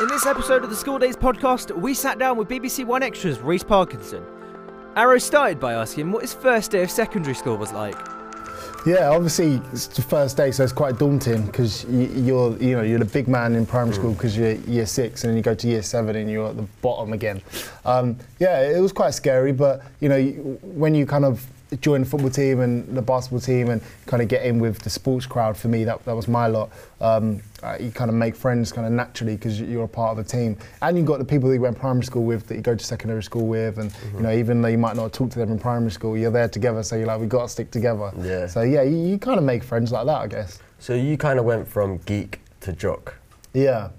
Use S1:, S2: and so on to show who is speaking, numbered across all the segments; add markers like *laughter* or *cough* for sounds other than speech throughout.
S1: In this episode of the School Days podcast, we sat down with BBC One Extra's Reece Parkinson. Arrow started by asking what his first day of secondary school was like.
S2: Yeah, obviously it's the first day, so it's quite daunting because you're, you know, you're the big man in primary school because you're year six, and then you go to year seven and you're at the bottom again. Um, yeah, it was quite scary, but you know, when you kind of join the football team and the basketball team and kind of get in with the sports crowd for me that, that was my lot. Um, you kind of make friends kind of naturally because you're a part of the team. And you've got the people that you went primary school with that you go to secondary school with and mm-hmm. you know even though you might not talk to them in primary school you're there together so you're like we've got to stick together.
S3: Yeah.
S2: So yeah you, you kind of make friends like that I guess.
S3: So you kind of went from geek to jock?
S2: Yeah.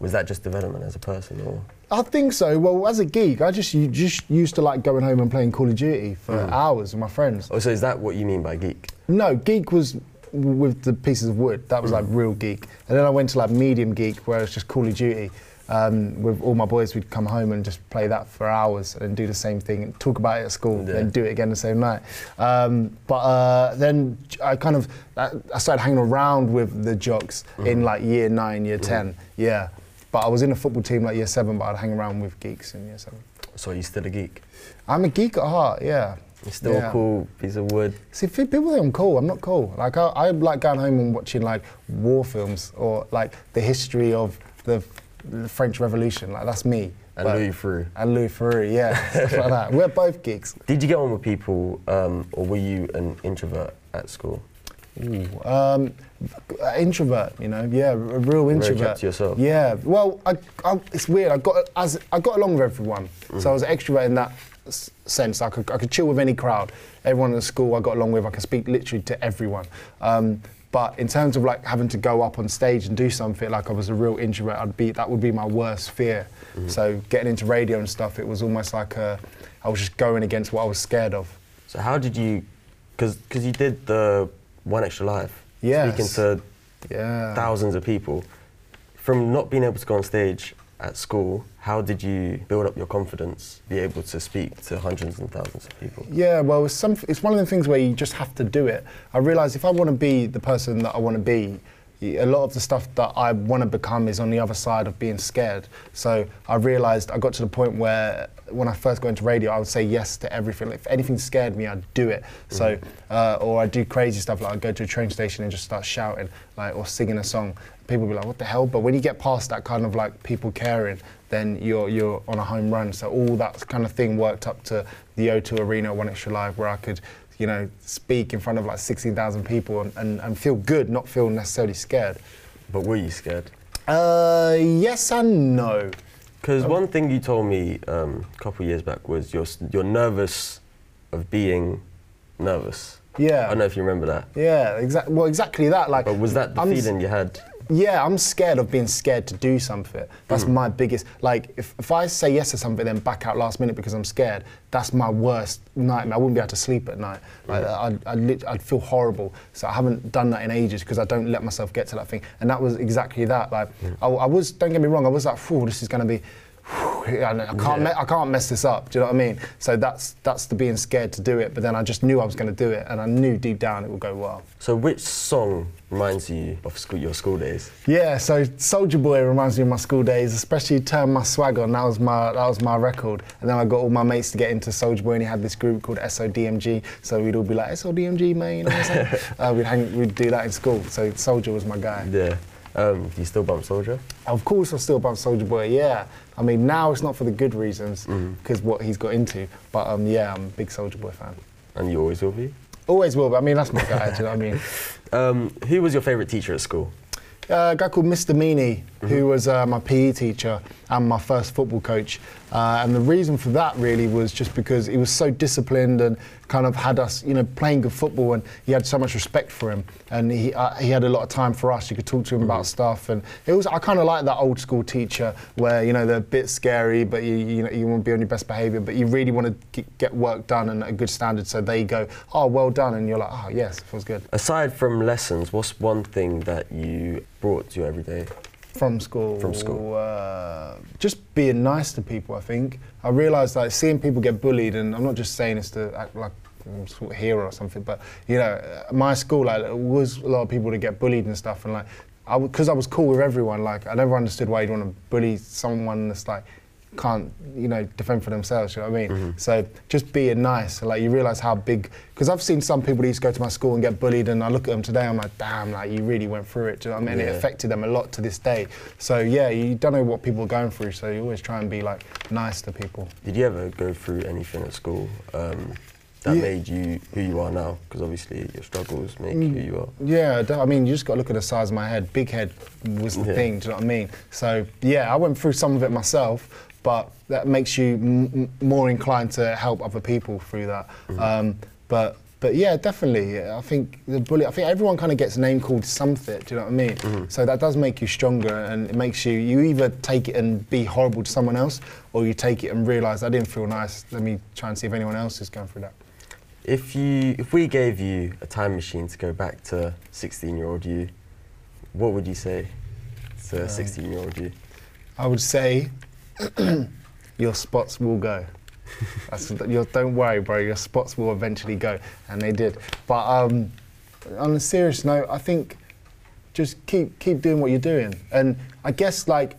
S3: Was that just development as a person or
S2: I think so. Well, as a geek, I just you just used to like going home and playing Call of Duty for mm. hours with my friends.
S3: Oh, so is that what you mean by geek?
S2: No, geek was with the pieces of wood. That was mm. like real geek. And then I went to like medium geek, where it's just Call of Duty. Um, with all my boys, we'd come home and just play that for hours and do the same thing and talk about it at school, yeah. and do it again the same night. Um, but uh, then I kind of I started hanging around with the jocks mm. in like year nine, year mm. ten. Yeah. But I was in a football team like year seven, but I'd hang around with geeks in year seven.
S3: So you're still a geek?
S2: I'm a geek at heart, yeah.
S3: You're still yeah. a cool piece of wood.
S2: See, people think I'm cool. I'm not cool. Like I, I like going home and watching like war films or like the history of the, the French Revolution. Like that's me.
S3: And but, Louis Theroux.
S2: And Louis Theroux, yeah, *laughs* stuff like that. We're both geeks.
S3: Did you get on with people, um, or were you an introvert at school?
S2: Ooh, um, introvert, you know, yeah, a real introvert.
S3: Yourself.
S2: Yeah, well, I, I, it's weird. I got as I got along with everyone, mm. so I was an extrovert in that sense. I could, I could chill with any crowd. Everyone in the school I got along with, I could speak literally to everyone. Um, but in terms of like having to go up on stage and do something like I was a real introvert, I'd be that would be my worst fear. Mm. So getting into radio and stuff, it was almost like a, I was just going against what I was scared of.
S3: So how did you? Because you did the 1Xtra Live,
S2: Yes.
S3: Speaking to yeah. thousands of people. From not being able to go on stage at school, how did you build up your confidence, be able to speak to hundreds and thousands of people?
S2: Yeah, well, it's, some, it's one of the things where you just have to do it. I realised if I want to be the person that I want to be, a lot of the stuff that I want to become is on the other side of being scared. So I realised I got to the point where when I first got into radio, I would say yes to everything. If anything scared me, I'd do it. Mm. So, uh, or I'd do crazy stuff like I'd go to a train station and just start shouting, like or singing a song. People would be like, "What the hell?" But when you get past that kind of like people caring, then you're you're on a home run. So all that kind of thing worked up to the O2 Arena, 1Xtra Live, where I could you know, speak in front of like 16,000 people and, and, and, feel good, not feel necessarily scared.
S3: But were you scared?
S2: Uh, yes and no.
S3: Because um, one thing you told me um, a couple of years back was you're, you're nervous of being nervous.
S2: Yeah.
S3: I don't know if you remember that.
S2: Yeah, exactly. Well, exactly that. Like,
S3: but was that the I'm feeling you had?
S2: Yeah, I'm scared of being scared to do something. That's mm. my biggest. Like, if, if I say yes to something, then back out last minute because I'm scared, that's my worst nightmare. I wouldn't be able to sleep at night. Like, mm. I'd, I'd, I'd, feel horrible. So I haven't done that in ages because I don't let myself get to that thing. And that was exactly that. Like, mm. I, I was, don't get me wrong, I was like, "Whew, this is going to be I can't, yeah. I can't mess this up. Do you know what I mean? So that's that's the being scared to do it. But then I just knew I was going to do it, and I knew deep down it would go well.
S3: So which song reminds you of school, your school days?
S2: Yeah, so Soulja Boy reminds me of my school days, especially Turn My Swag On. That was my that was my record. And then I got all my mates to get into Soulja Boy, and he had this group called SODMG. So we'd all be like SODMG, man. You know what I'm saying? *laughs* uh, we'd hang, we'd do that in school. So Soulja was my guy.
S3: Yeah. Um, do you still bump Soulja?
S2: Of course, I still bump Soulja Boy. Yeah. I mean, now it's not for the good reasons because mm-hmm. what he's got into. But um, yeah, I'm a big Soulja Boy fan.
S3: And you always will be.
S2: Always will. Be. I mean, that's my guy. do you know what I mean? *laughs*
S3: Um, who was your favourite teacher at school?
S2: Uh, a guy called Mr. Meany, mm-hmm. who was uh, my PE teacher and my first football coach. Uh, and the reason for that really was just because he was so disciplined and kind of had us, you know, playing good football, and he had so much respect for him, and he uh, he had a lot of time for us. You could talk to him mm-hmm. about stuff, and it was I kind of like that old school teacher where you know they're a bit scary, but you you know you want to be on your best behaviour, but you really want to get work done and a good standard. So they go, oh, well done, and you're like, oh yes, feels good.
S3: Aside from lessons, what's one thing that you brought to you every day?
S2: From school.
S3: From school.
S2: Uh, just being nice to people, I think. I realised like seeing people get bullied, and I'm not just saying this to act like some sort of hero or something. But you know, my school like there was a lot of people to get bullied and stuff, and like I because I was cool with everyone. Like I never understood why you'd want to bully someone that's like can't you know defend for themselves. You know what I mean? So just being nice, like you realise how big. Because I've seen some people that used to go to my school and get bullied, and I look at them today, I'm like, damn, like you really went through it. Do you know what I mean? It affected them a lot to this day. So yeah, you don't know what people are going through, so you always try and be like nice to people.
S3: Did you ever go through anything at school um, that
S2: Yeah.
S3: made you who you are now? Because obviously your struggles make who you are.
S2: Yeah, I mean, you just got to look at the size of my head. Big head was the
S3: Yeah.
S2: thing. Do you know what I mean? So yeah, I went through some of it myself, but that makes you more inclined to help other people through that. Mm-hmm. Um, but but yeah, definitely. I think the bully. I think everyone kind of gets name called something. Do you know what I mean? Mm-hmm. So that does make you stronger, and it makes you. You either take it and be horrible to someone else, or you take it and realise I didn't feel nice. Let me try and see if anyone else is going through that.
S3: If you, if we gave you a time machine to go back to 16-year-old you, what would you say to uh, 16-year-old you?
S2: I would say your spots will go. Don't worry, bro. Your spots will eventually go, and they did. But um, on a serious note, I think just keep keep doing what you're doing. And I guess like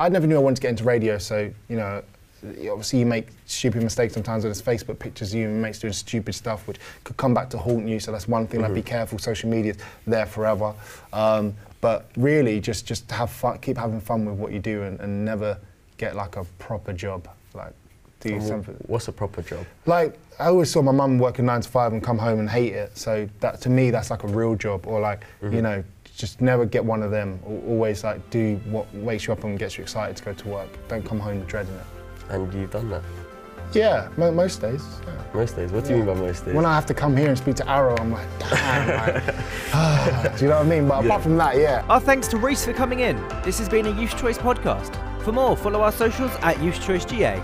S2: I never knew I wanted to get into radio, so you know. Obviously, you make stupid mistakes sometimes. When there's Facebook pictures of you and mates doing stupid stuff, which could come back to haunt you. So that's one thing. Like, be careful. Social media's there forever. Um, but really, just just have fun. Keep having fun with what you do, and, and never get like a proper job. Like do
S3: And
S2: something.
S3: What's a proper job?
S2: Like I always saw my mum working nine to five and come home and hate it. So that to me, that's like a real job. Or like you know, just never get one of them. Always like do what wakes you up and gets you excited to go to work. Don't come home dreading it.
S3: And you've done that
S2: Yeah, mo- most days. Yeah.
S3: most days. What do you mean by most days?
S2: When I have to come here and speak to Arrow, I'm like, damn. like, *laughs* ah, do you know what I mean? But apart from that, yeah.
S1: Our thanks to Reece for coming in. This has been a Youth Choice podcast. For more, follow our socials at Youth Choice GA.